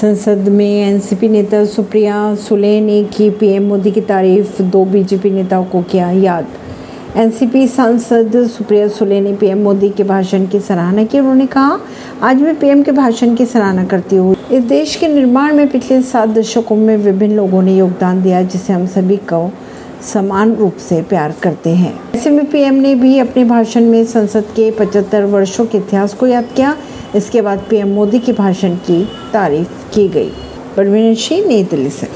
संसद में एनसीपी नेता सुप्रिया सुले ने की पीएम मोदी की तारीफ़, दो बीजेपी नेताओं को किया याद। एनसीपी सांसद सुप्रिया सुले ने पीएम मोदी के भाषण की सराहना की। उन्होंने कहा, आज मैं पीएम के भाषण की सराहना करती हूँ। इस देश के निर्माण में पिछले सात दशकों में विभिन्न लोगों ने योगदान दिया, जिसे हम सभी को समान रूप से प्यार करते हैं। ऐसे में पीएम ने भी अपने भाषण में संसद के 75 वर्षों के इतिहास को याद किया। इसके बाद पीएम मोदी के भाषण की तारीफ़ की गई। परवीन सिंह, नई दिल्ली से।